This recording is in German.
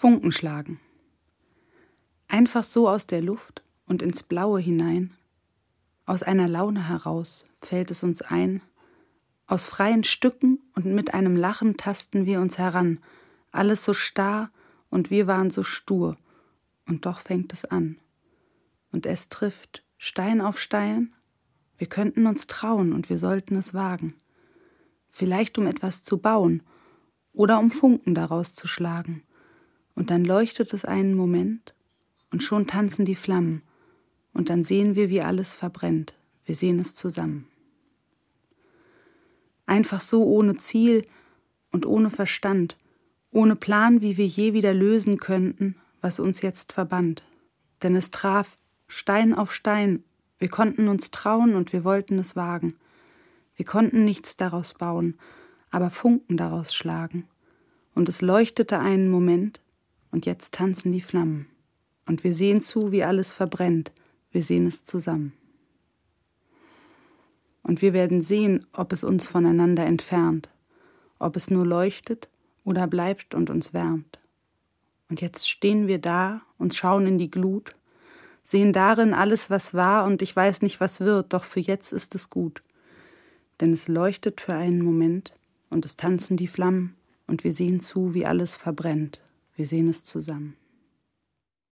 Funken schlagen. Einfach so aus der Luft und ins Blaue hinein, aus einer Laune heraus fällt es uns ein, aus freien Stücken und mit einem Lachen tasten wir uns heran, alles so starr und wir waren so stur, und doch fängt es an. Und es trifft Stein auf Stein, wir könnten uns trauen und wir sollten es wagen. Vielleicht um etwas zu bauen oder um Funken daraus zu schlagen und dann leuchtet es einen Moment und schon tanzen die Flammen und dann sehen wir, wie alles verbrennt. Wir sehen es zusammen. Einfach so ohne Ziel und ohne Verstand, ohne Plan, wie wir je wieder lösen könnten, was uns jetzt verband. Denn es traf Stein auf Stein, wir konnten uns trauen und wir wollten es wagen. Wir konnten nichts daraus bauen, aber Funken daraus schlagen. Und es leuchtete einen Moment, und jetzt tanzen die Flammen. Und wir sehen zu, wie alles verbrennt. Wir sehen es zusammen. Und wir werden sehen, ob es uns voneinander entfernt, ob es nur leuchtet oder bleibt und uns wärmt. Und jetzt stehen wir da und schauen in die Glut, sehen darin alles, was war, und ich weiß nicht, was wird, doch für jetzt ist es gut. Denn es leuchtet für einen Moment, und es tanzen die Flammen, und wir sehen zu, wie alles verbrennt. Wir sehen es zusammen.